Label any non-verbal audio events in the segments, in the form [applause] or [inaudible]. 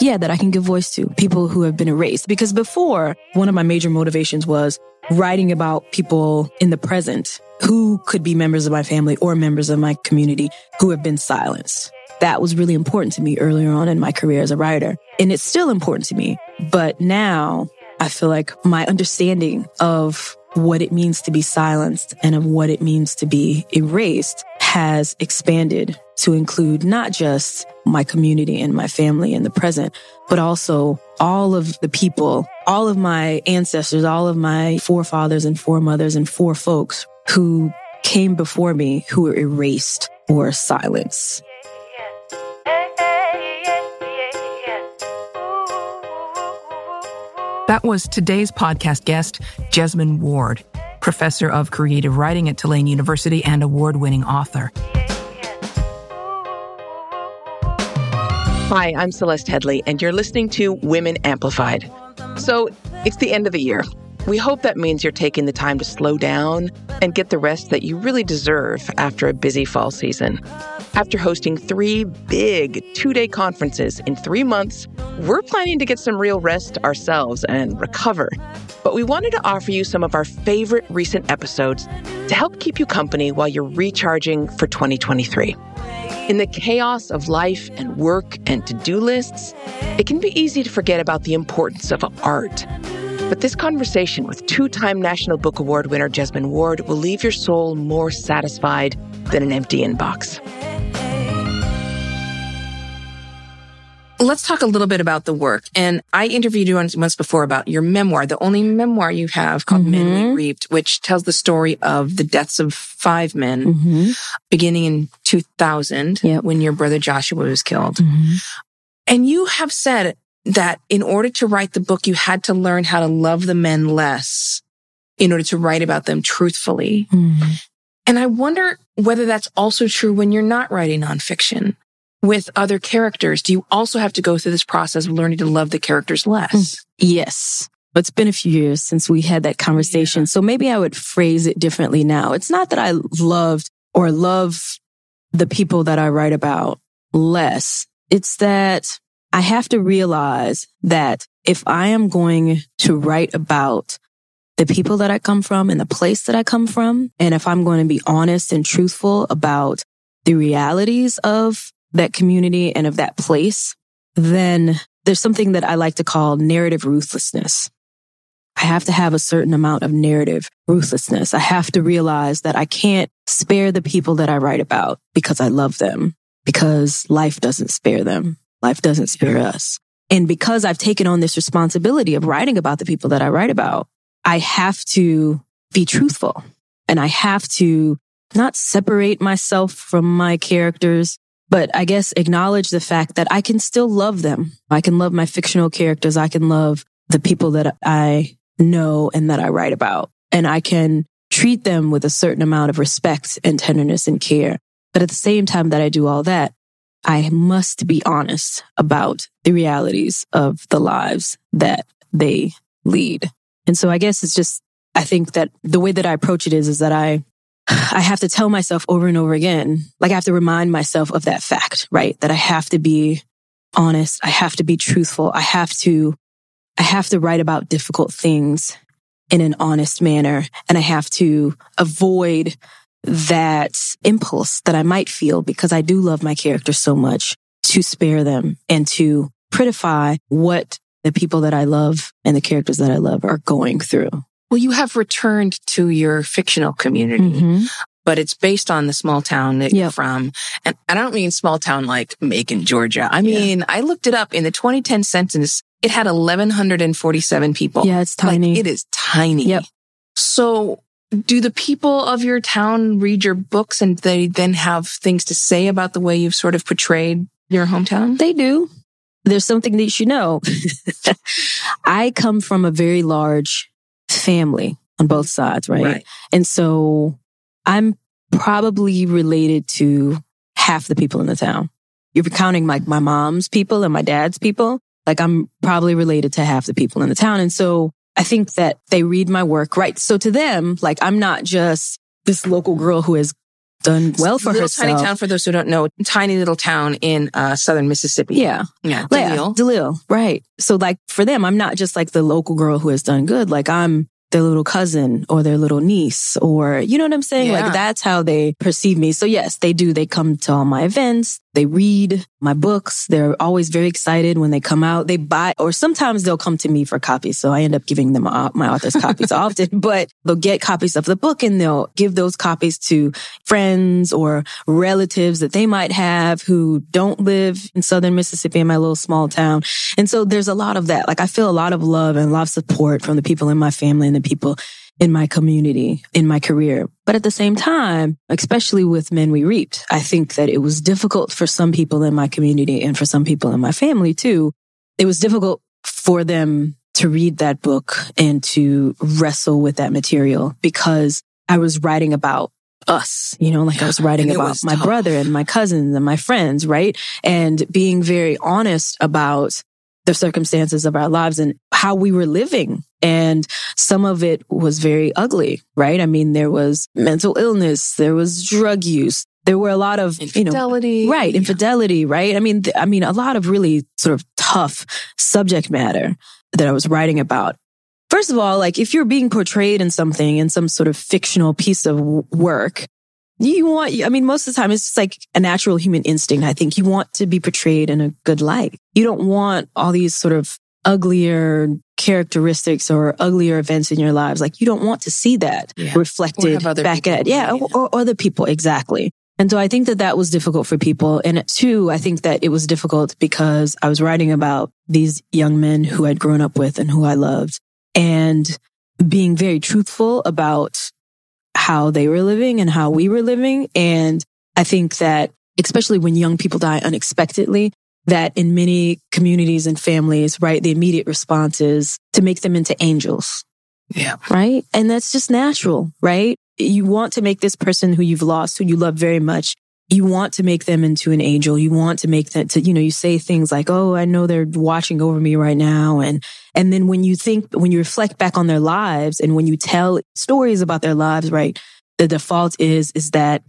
yeah, that I can give voice to people who have been erased. Because before, one of my major motivations was writing about people in the present who could be members of my family or members of my community who have been silenced. That was really important to me earlier on in my career as a writer. And it's still important to me. But now I feel like my understanding of what it means to be silenced and of what it means to be erased has expanded to include not just my community and my family in the present, but also all of the people, all of my ancestors, all of my forefathers and foremothers and forefolks who came before me who were erased or silenced. That was today's podcast guest, Jesmyn Ward, professor of creative writing at Tulane University and award winning author. Hi, I'm Celeste Headlee, and you're listening to Women Amplified. So, it's the end of the year. We hope that means you're taking the time to slow down and get the rest that you really deserve after a busy fall season. After hosting three big two day conferences in three months, we're planning to get some real rest ourselves and recover. But we wanted to offer you some of our favorite recent episodes to help keep you company while you're recharging for 2023. In the chaos of life and work and to do lists, it can be easy to forget about the importance of art. But this conversation with two time National Book Award winner Jesmyn Ward will leave your soul more satisfied than an empty inbox. Let's talk a little bit about the work. And I interviewed you once before about your memoir, the only memoir you have called mm-hmm. Men We Reaped, which tells the story of the deaths of five men mm-hmm. beginning in 2000 yep. when your brother Joshua was killed. Mm-hmm. And you have said that in order to write the book, you had to learn how to love the men less in order to write about them truthfully. Mm-hmm. And I wonder whether that's also true when you're not writing nonfiction with other characters, do you also have to go through this process of learning to love the characters less? Mm. Yes. It's been a few years since we had that conversation. Yeah. So maybe I would phrase it differently now. It's not that I loved or love the people that I write about less. It's that I have to realize that if I am going to write about the people that I come from and the place that I come from, and if I'm going to be honest and truthful about the realities of that community and of that place, then there's something that I like to call narrative ruthlessness. I have to have a certain amount of narrative ruthlessness. I have to realize that I can't spare the people that I write about because I love them, because life doesn't spare them. Life doesn't spare us. And because I've taken on this responsibility of writing about the people that I write about, I have to be truthful and I have to not separate myself from my characters, but I guess acknowledge the fact that I can still love them. I can love my fictional characters. I can love the people that I know and that I write about. And I can treat them with a certain amount of respect and tenderness and care. But at the same time that I do all that, I must be honest about the realities of the lives that they lead. And so I guess it's just, I think that the way that I approach it is, is that I [sighs] I have to tell myself over and over again, like I have to remind myself of that fact, right? That I have to be honest. I have to be truthful. I have to, I have to write about difficult things in an honest manner. And I have to avoid that impulse that I might feel because I do love my characters so much to spare them and to prettify what the people that I love and the characters that I love are going through. Well, you have returned to your fictional community. Mm-hmm. But it's based on the small town that yep. you're from. And, I don't mean small town like Macon, Georgia. I mean, yeah. I looked it up in the 2010 census. It had 1,147 people. Yeah, it's tiny. Like, it is tiny. Yep. So do the people of your town read your books and they then have things to say about the way you've sort of portrayed your hometown? They do. There's something that you should know. [laughs] I come from a very large family on both sides, right? right? And so I'm probably related to half the people in the town. You're counting like my mom's people and my dad's people. Like I'm probably related to half the people in the town. And so I think that they read my work, right? So to them, like I'm not just this local girl who has done well for little herself. tiny town, for those who don't know, tiny little town in uh, southern Mississippi. Yeah. Yeah. Yeah, Delisle. Delisle, right. So like for them, I'm not just like the local girl who has done good. Like I'm their little cousin or their little niece or you know what I'm saying? Yeah. Like that's how they perceive me. So yes, they do. They come to all my events. They read my books. They're always very excited when they come out. They buy, or sometimes they'll come to me for copies. So I end up giving them uh, my author's copies [laughs] often, but they'll get copies of the book and they'll give those copies to friends or relatives that they might have who don't live in Southern Mississippi in my little small town. And so there's a lot of that. Like I feel a lot of love and a lot of support from the people in my family and the people in my community, in my career. But at the same time, especially with Men We Reaped, I think that it was difficult for some people in my community and for some people in my family too. It was difficult for them to read that book and to wrestle with that material because I was writing about us, you know, like I was writing about was my tough. brother and my cousins and my friends, right? And being very honest about the circumstances of our lives and how we were living. And some of it was very ugly, right? I mean, there was mental illness, there was drug use, there were a lot of, you know, Infidelity. right, infidelity, right? I mean, th- I mean, a lot of really sort of tough subject matter that I was writing about. First of all, like if you're being portrayed in something in some sort of fictional piece of w- work, you want, I mean, most of the time it's just like a natural human instinct. I think you want to be portrayed in a good light. You don't want all these sort of uglier characteristics or uglier events in your lives. Like you don't want to see that Yeah. Reflected back at, yeah, or, or other people. Exactly. And so I think that that was difficult for people. And two, I think that it was difficult because I was writing about these young men who I'd grown up with and who I loved and being very truthful about how they were living and how we were living. And I think that especially when young people die unexpectedly, that in many communities and families, right, the immediate response is to make them into angels Yeah. right? And that's just natural, right? You want to make this person who you've lost, who you love very much, you want to make them into an angel. You want to make that to, you know, you say things like, Oh, I know they're watching over me right now. And, and then when you think, when you reflect back on their lives and when you tell stories about their lives, right? The default is, is that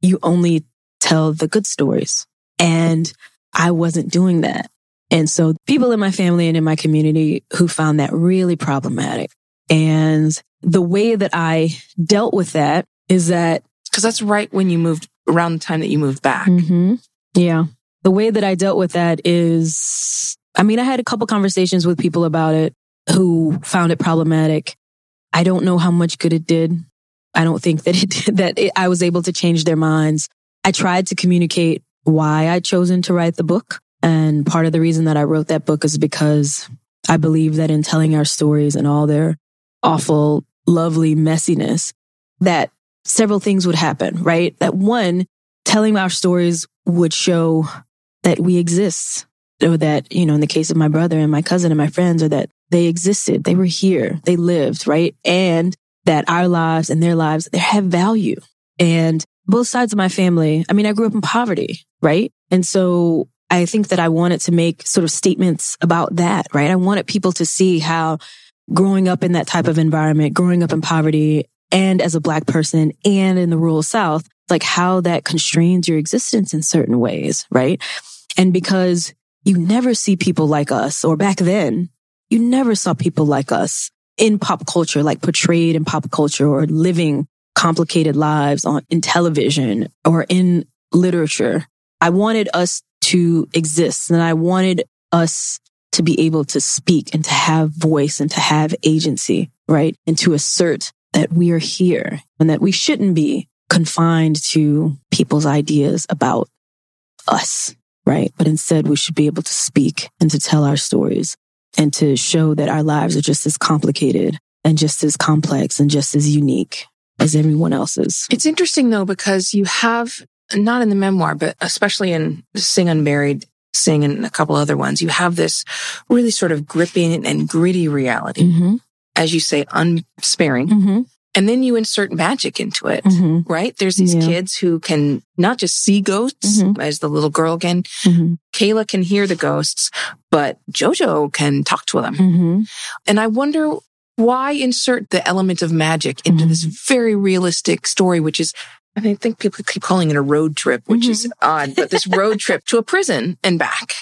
you only tell the good stories. And I wasn't doing that. And so people in my family and in my community who found that really problematic. And the way that I dealt with that is that, Because that's right when you moved around the time that you moved back. Mhm. yeah, the way that I dealt with that is, I mean, I had a couple conversations with people about it who found it problematic. I don't know how much good it did. I don't think that it [laughs] did, that it, I was able to change their minds. I tried to communicate why I'd chosen to write the book. And part of the reason that I wrote that book is because I believe that in telling our stories and all their awful, lovely messiness, that several things would happen, right? That one, telling our stories would show that we exist or that, you know, in the case of my brother and my cousin and my friends, or that they existed, they were here, they lived, right? And that our lives and their lives, they have value. And both sides of my family, I mean, I grew up in poverty, right? And so I think that I wanted to make sort of statements about that, right? I wanted people to see how growing up in that type of environment, growing up in poverty and as a black person and in the rural South, like how that constrains your existence in certain ways, right? And because you never see people like us, or back then, you never saw people like us in pop culture, like portrayed in pop culture or living complicated lives on in television or in literature. I wanted us to exist and I wanted us to be able to speak and to have voice and to have agency, right? And to assert that we are here and that we shouldn't be confined to people's ideas about us, right? But instead we should be able to speak and to tell our stories and to show that our lives are just as complicated and just as complex and just as unique as everyone else's. It's interesting though, because you have, not in the memoir, but especially in Sing Unburied, Sing and a couple other ones, you have this really sort of gripping and gritty reality, Mm-hmm. as you say, unsparing. Mm-hmm. And then you insert magic into it, Mm-hmm. right? There's these Yeah. kids who can not just see ghosts, Mhm. as the little girl can. Mm-hmm. Kayla can hear the ghosts, but Jojo can talk to them. Mm-hmm. And I wonder why insert the element of magic into Mhm. this very realistic story, which is I mean, I think people keep calling it a road trip, which mm-hmm. is odd, but this road trip to a prison and back.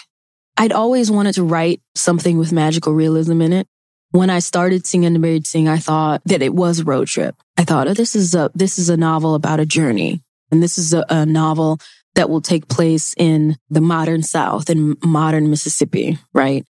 I'd always wanted to write something with magical realism in it. When I started Sing Unburied Sing, I thought that it was a road trip. I thought, oh, this is a, this is a novel about a journey. And this is a, a novel that will take place in the modern South in modern Mississippi, right?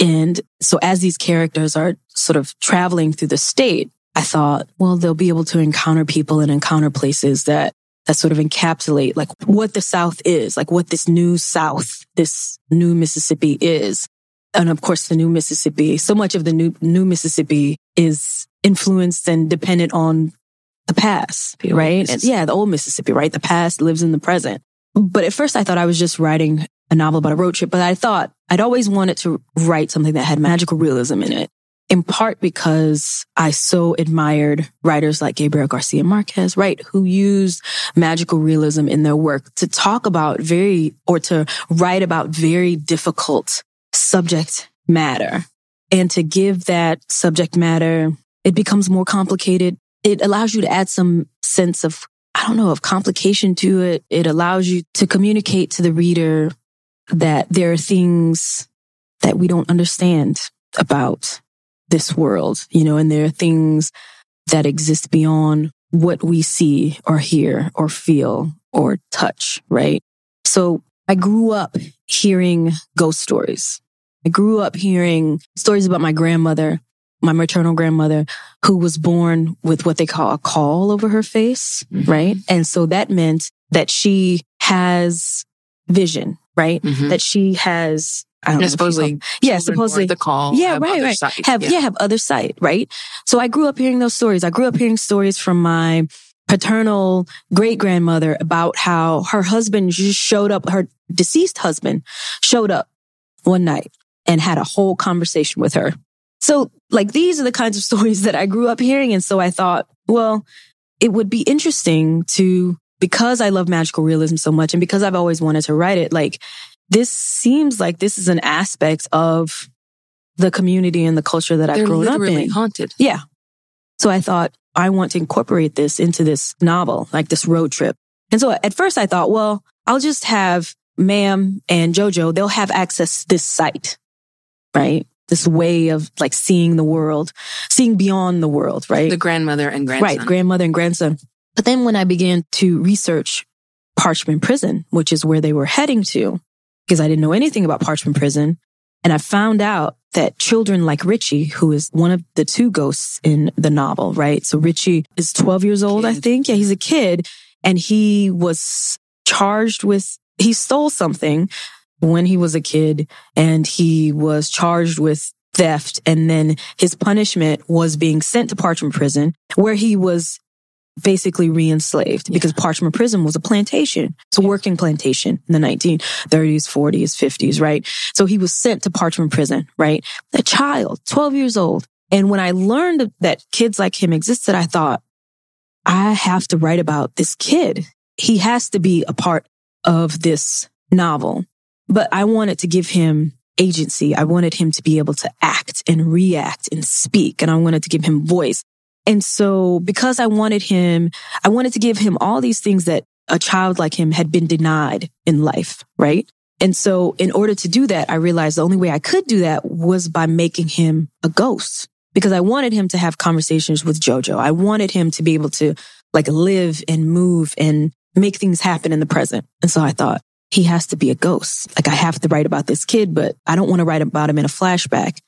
And so as these characters are sort of traveling through the state, I thought, well, they'll be able to encounter people and encounter places that that sort of encapsulate like what the South is, like what this new South, this new Mississippi is. And of course, the new Mississippi, so much of the new, new Mississippi is influenced and dependent on the past, the right? And yeah, the old Mississippi, right? The past lives in the present. But at first I thought I was just writing a novel about a road trip, but I thought I'd always wanted to write something that had magical realism in it in part because I so admired writers like Gabriel Garcia Marquez, right? Who used magical realism in their work to talk about very, or to write about very difficult subject matter and to give that subject matter, it becomes more complicated. It allows you to add some sense of, I don't know, of complication to it. It allows you to communicate to the reader that there are things that we don't understand about this world, you know, and there are things that exist beyond what we see or hear or feel or touch, right? So I grew up hearing ghost stories. I grew up hearing stories about my grandmother, my maternal grandmother, who was born with what they call a caul over her face, mm-hmm. right? And so that meant that she has vision, right? Mm-hmm. That she has I don't know. Supposedly, yeah, supposedly the caul. Yeah, right, right. Sight. Have yeah. yeah, have other sight, right? So I grew up hearing those stories. I grew up hearing stories from my paternal great grandmother about how her husband just showed up. Her deceased husband showed up one night and had a whole conversation with her. So, like, these are the kinds of [laughs] stories that I grew up hearing, and so I thought, well, it would be interesting to because I love magical realism so much, and because I've always wanted to write it, like this seems like this is an aspect of the community and the culture that I've They're grown up in. haunted. Yeah. So I thought I want to incorporate this into this novel, like this road trip. And so at first I thought, well, I'll just have Mam and Jojo, they'll have access to this sight, right? This way of like seeing the world, seeing beyond the world, right? The grandmother and grandson. Right, grandmother and grandson. But then when I began to research Parchman Prison, which is where they were heading to, because I didn't know anything about Parchman Prison. And I found out that children like Richie, who is one of the two ghosts in the novel, right? So Richie is 12 years old. I think. Yeah, he's a kid and he was charged with, he stole something when he was a kid and he was charged with theft. And then his punishment was being sent to Parchman Prison where he was basically re-enslaved because Parchman Prison was a plantation. It's a working plantation in the 1930s, 40s, 50s, right? So he was sent to Parchman Prison, right? A child, 12 years old. And when I learned that kids like him existed, I thought, I have to write about this kid. He has to be a part of this novel. But I wanted to give him agency. I wanted him to be able to act and react and speak. And I wanted to give him voice. And so because I wanted him, I wanted to give him all these things that a child like him had been denied in life, right? And so in order to do that, I realized the only way I could do that was by making him a ghost because I wanted him to have conversations with Jojo. I wanted him to be able to like live and move and make things happen in the present. And so I thought he has to be a ghost. Like I have to write about this kid, but I don't want to write about him in a flashback.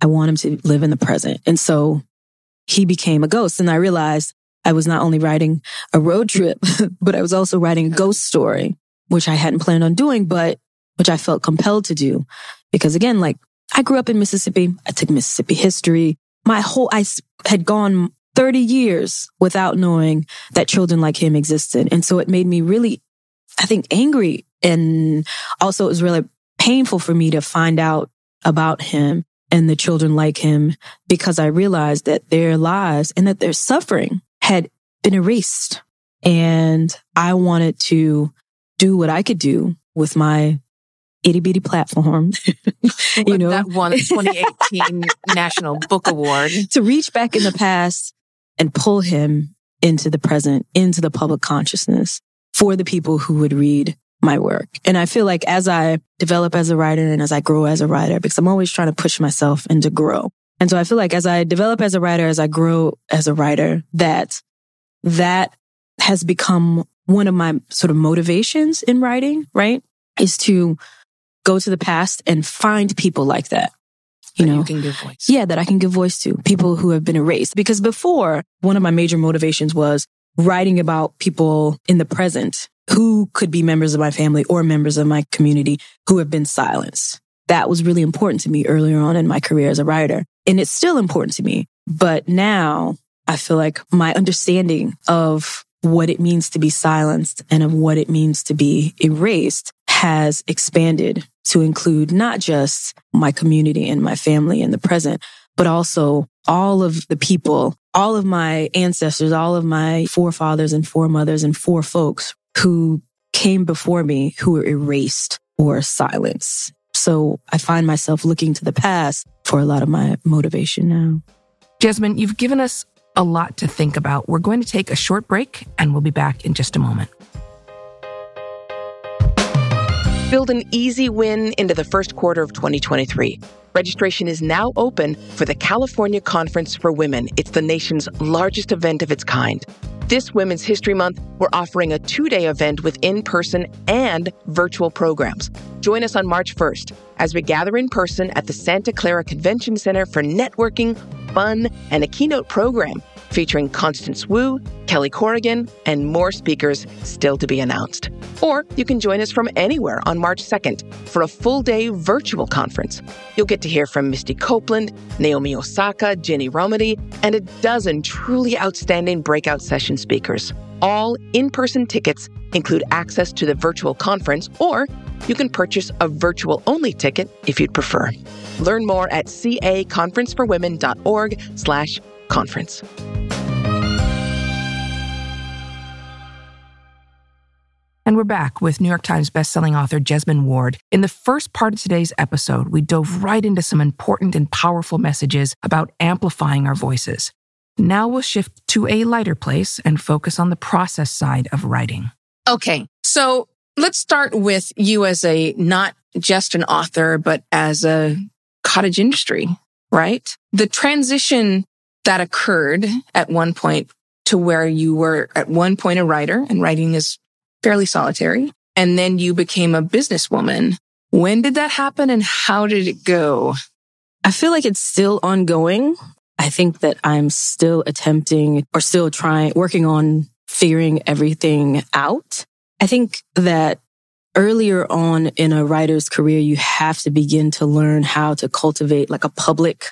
I want him to live in the present. And so he became a ghost. And I realized I was not only writing a road trip, [laughs] but I was also writing a ghost story, which I hadn't planned on doing, but which I felt compelled to do. Because again, like I grew up in Mississippi. I took Mississippi history. My whole, I had gone 30 years without knowing that children like him existed. And so it made me really, I think, angry. And also it was really painful for me to find out about him and the children like him because I realized that their lives and that their suffering had been erased. And I wanted to do what I could do with my itty bitty platform, [laughs] you know, that won [laughs] 2018 National Book Award [laughs] to reach back in the past and pull him into the present, into the public consciousness for the people who would read my work. And I feel like as I develop as a writer and as I grow as a writer, because I'm always trying to push myself and to grow. And so I feel like as I develop as a writer, as I grow as a writer, that that has become one of my sort of motivations in writing, right? Is to go to the past and find people like that. You that know, you can give voice. Yeah, that I can give voice to people who have been erased. Because before, one of my major motivations was writing about people in the present who could be members of my family or members of my community who have been silenced. That was really important to me earlier on in my career as a writer. And it's still important to me. But now I feel like my understanding of what it means to be silenced and of what it means to be erased has expanded to include not just my community and my family in the present, but also all of the people, all of my ancestors, all of my forefathers and foremothers and forefolks who came before me who were erased or silenced. So I find myself looking to the past for a lot of my motivation now. Jesmyn, you've given us a lot to think about. We're going to take a short break and we'll be back in just a moment. Build an easy win into the first quarter of 2023. Registration is now open for the California Conference for Women. It's the nation's largest event of its kind. This Women's History Month, we're offering a two day event with in person and virtual programs. Join us on March 1st as we gather in person at the Santa Clara Convention Center for networking, fun, and a keynote program featuring Constance Wu, Kelly Corrigan, and more speakers still to be announced. Or you can join us from anywhere on March 2nd for a full day virtual conference. You'll get to hear from Misty Copeland, Naomi Osaka, Ginny Rometty, and a dozen truly outstanding breakout session speakers. All in person tickets include access to the virtual conference, or you can purchase a virtual only ticket if you'd prefer. Learn more at caconferenceforwomen.org slash conference. And we're back with New York Times bestselling author Jesmyn Ward. In the first part of today's episode, we dove right into some important and powerful messages about amplifying our voices. Now we'll shift to a lighter place and focus on the process side of writing. Okay. So let's start with you as a not just an author, but as a cottage industry, right? The transition that occurred at one point to where you were at one point a writer and writing is fairly solitary. And then you became a businesswoman. When did that happen and how did it go? I feel like it's still ongoing. I think that I'm still attempting or still trying, working on figuring everything out. I think that earlier on in a writer's career, you have to begin to learn how to cultivate like a public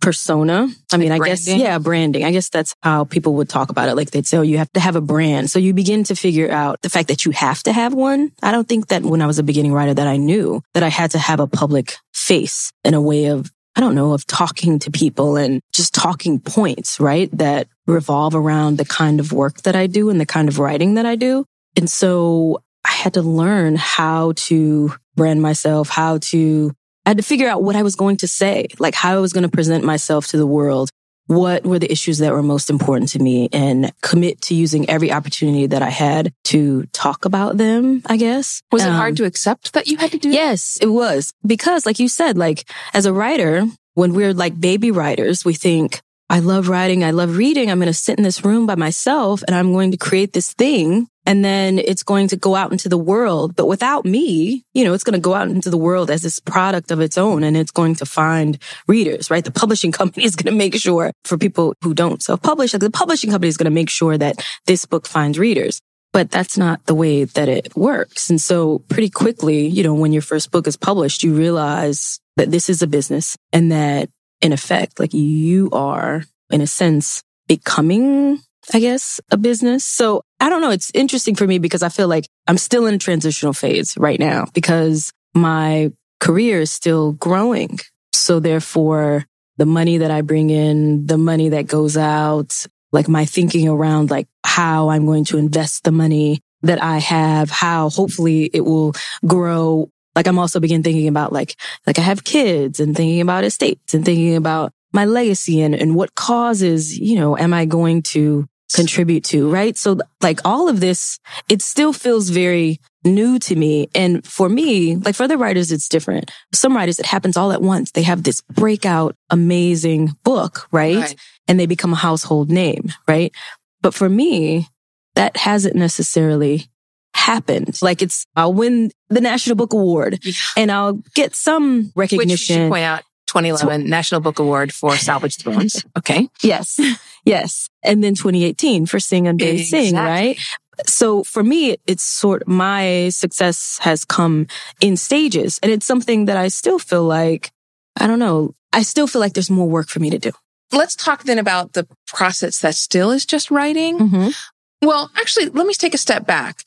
persona. I mean, like I guess, yeah, branding. I guess that's how people would talk about it. Like they'd say, oh, you have to have a brand. So you begin to figure out the fact that you have to have one. I don't think that when I was a beginning writer that I knew that I had to have a public face and a way of, I don't know, of talking to people and just talking points, right? That revolve around the kind of work that I do and the kind of writing that I do. And so I had to learn how to brand myself, how to I had to figure out what I was going to say, like how I was going to present myself to the world. What were the issues that were most important to me and commit to using every opportunity that I had to talk about them, I guess. Was um, it hard um, to accept that you had to do Yes, it was. Because like you said, like as a writer, when we're like baby writers, we think, I love writing. I love reading. I'm going to sit in this room by myself and I'm going to create this thing and then it's going to go out into the world. But without me, you know, it's going to go out into the world as this product of its own and it's going to find readers, right? The publishing [laughs] company is going to make sure for people who don't self-publish, like the publishing company is going to make sure that this book finds readers. But that's not the way that it works. And so pretty quickly, you know, when your first book is published, you realize that this is a business and that in effect, like you are in a sense becoming I guess, a business. So I don't know. It's interesting for me because I feel like I'm still in a transitional phase right now because my career is still growing. So therefore, the money that I bring in, the money that goes out, like my thinking around like how I'm going to invest the money that I have, how hopefully it will grow. Like I'm also begin thinking about like, like I have kids and thinking about estates and thinking about my legacy and, and what causes, you know, am I going to contribute to, right? So like all of this, it still feels very new to me. And for me, like for other writers, it's different. Some writers, it happens all at once. They have this breakout, amazing book, right? right. And they become a household name, right? But for me, that hasn't necessarily happened. Like it's, I'll win the National Book Award and I'll get some recognition. Which you point out 2011 so, National Book Award for [laughs] Salvage the Bones. Okay. Yes. Yes. And then 2018 for Sing and Bay exactly. Sing, right? So for me, it's sort my success has come in stages and it's something that I still feel like, I don't know, I still feel like there's more work for me to do. Let's talk then about the process that still is just writing. Mm-hmm. Well, actually, let me take a step back.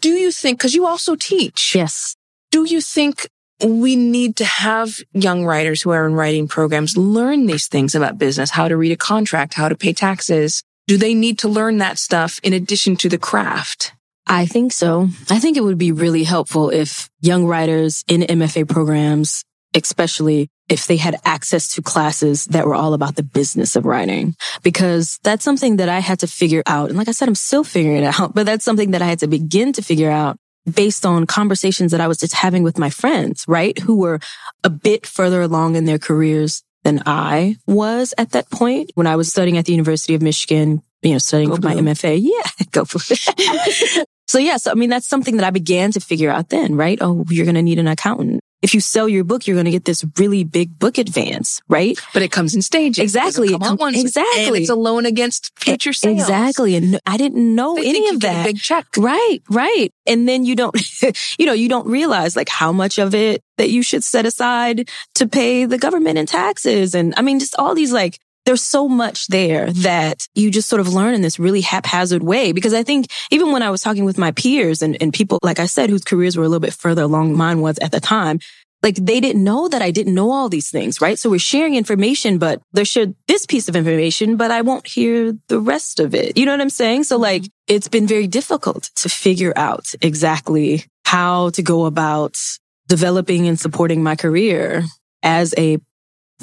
Do you think, cause you also teach. Yes. Do you think we need to have young writers who are in writing programs learn these things about business, how to read a contract, how to pay taxes. Do they need to learn that stuff in addition to the craft? I think so. I think it would be really helpful if young writers in MFA programs, especially if they had access to classes that were all about the business of writing, because that's something that I had to figure out. And like I said, I'm still figuring it out, [laughs] but that's something that I had to begin to figure out based on conversations that I was just having with my friends, right? Who were a bit further along in their careers than I was at that point when I was studying at the University of Michigan, you know, studying go for blue. my MFA. [laughs] Yeah, go for it. [laughs] so yeah, so I mean, that's something that I began to figure out then, right? Oh, you're going to need an accountant if you sell your book, you're going to get this really big book advance, right? But it comes in stages. Exactly. It come once, exactly. And it's a loan against future sales. Exactly. And I didn't know they any of that. big check. Right. Right. And then you don't, [laughs] you know, you don't realize like how much of it that you should set aside to pay the government and taxes. And I mean, just all these like there's so much there that you just sort of learn in this really haphazard way. Because I think even when I was talking with my peers and, and people, like I said, whose careers were a little bit further along mine was at the time, like they didn't know that I didn't know all these things, right? So we're sharing information, but they shared this piece of information, but I won't hear the rest of it. You know what I'm saying? So like mm-hmm. it's been very difficult to figure out exactly how to go about developing and supporting my career as a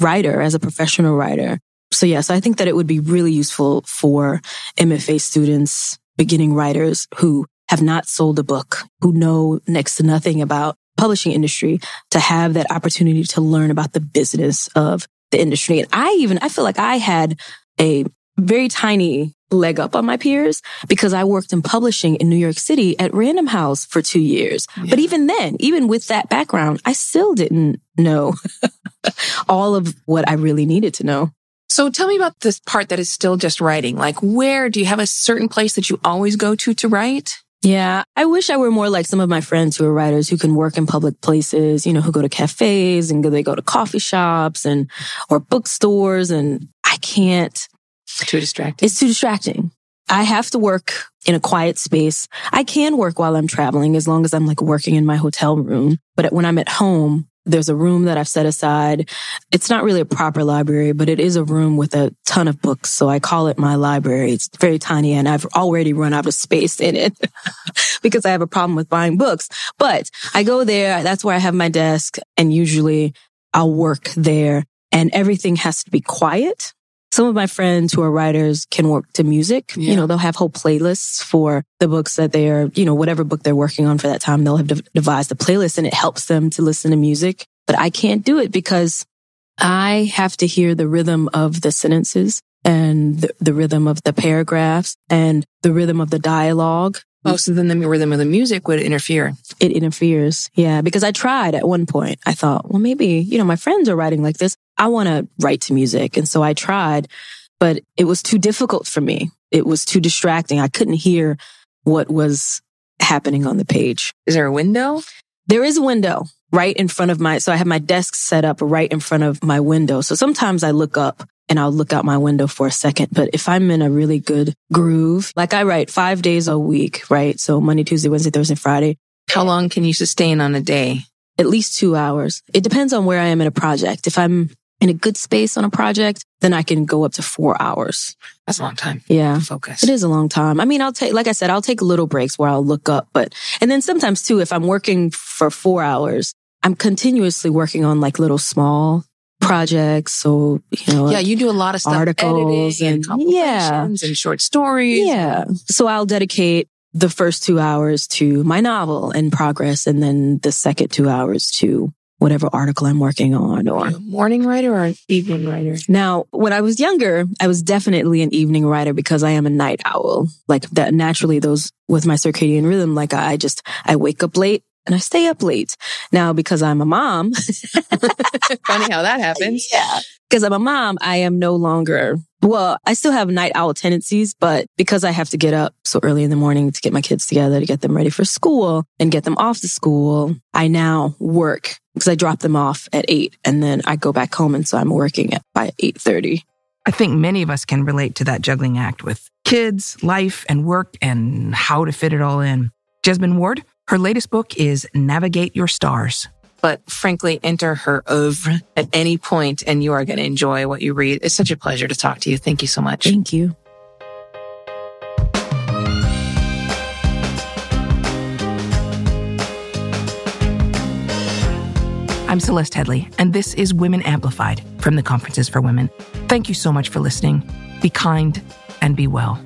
writer, as a professional writer. So yes, I think that it would be really useful for MFA students, beginning writers who have not sold a book, who know next to nothing about publishing industry to have that opportunity to learn about the business of the industry. And I even, I feel like I had a very tiny leg up on my peers because I worked in publishing in New York City at Random House for two years. Yeah. But even then, even with that background, I still didn't know [laughs] all of what I really needed to know. So tell me about this part that is still just writing. Like, where do you have a certain place that you always go to to write? Yeah. I wish I were more like some of my friends who are writers who can work in public places, you know, who go to cafes and they go to coffee shops and, or bookstores. And I can't. Too distracting. It's too distracting. I have to work in a quiet space. I can work while I'm traveling as long as I'm like working in my hotel room. But when I'm at home, there's a room that I've set aside. It's not really a proper library, but it is a room with a ton of books. So I call it my library. It's very tiny and I've already run out of space in it [laughs] because I have a problem with buying books. But I go there. That's where I have my desk and usually I'll work there and everything has to be quiet some of my friends who are writers can work to music. Yeah. You know, they'll have whole playlists for the books that they are, you know, whatever book they're working on for that time, they'll have devised a playlist and it helps them to listen to music. But I can't do it because I have to hear the rhythm of the sentences and the, the rhythm of the paragraphs and the rhythm of the dialogue Oh, so then the rhythm of the music would interfere. It interferes. Yeah. Because I tried at one point. I thought, well, maybe, you know, my friends are writing like this. I want to write to music. And so I tried, but it was too difficult for me. It was too distracting. I couldn't hear what was happening on the page. Is there a window? There is a window right in front of my, so I have my desk set up right in front of my window. So sometimes I look up and I'll look out my window for a second. But if I'm in a really good groove, like I write five days a week, right? So Monday, Tuesday, Wednesday, Thursday, Friday. How long can you sustain on a day? At least two hours. It depends on where I am in a project. If I'm in a good space on a project, then I can go up to four hours. That's a long time. Yeah. Focus. It is a long time. I mean, I'll take, like I said, I'll take little breaks where I'll look up, but, and then sometimes too, if I'm working for four hours, I'm continuously working on like little small projects. So, you know, yeah, you do a lot of stuff, articles and, and- compilations and short stories. yeah. So I'll dedicate the first two hours to my novel in progress and then the second two hours to whatever article I'm working on or Are you a morning writer or an evening writer? Now, when I was younger, I was definitely an evening writer because I am a night owl. Like that naturally those with my circadian rhythm, like I just, I wake up late and I stay up late. Now, because I'm a mom, [laughs] Funny how that happens. [laughs] yeah, because I'm a mom, I am no longer, well, I still have night owl tendencies, but because I have to get up so early in the morning to get my kids together, to get them ready for school and get them off to school, I now work because I drop them off at eight and then I go back home. And so I'm working at by 830. I think many of us can relate to that juggling act with kids, life, and work, and how to fit it all in. Jesmyn Ward, her latest book is Navigate Your Stars. But frankly, enter her oeuvre at any point and you are going to enjoy what you read. It's such a pleasure to talk to you. Thank you so much. Thank you. I'm Celeste Headlee, and this is Women Amplified from the Conferences for Women. Thank you so much for listening. Be kind and be well.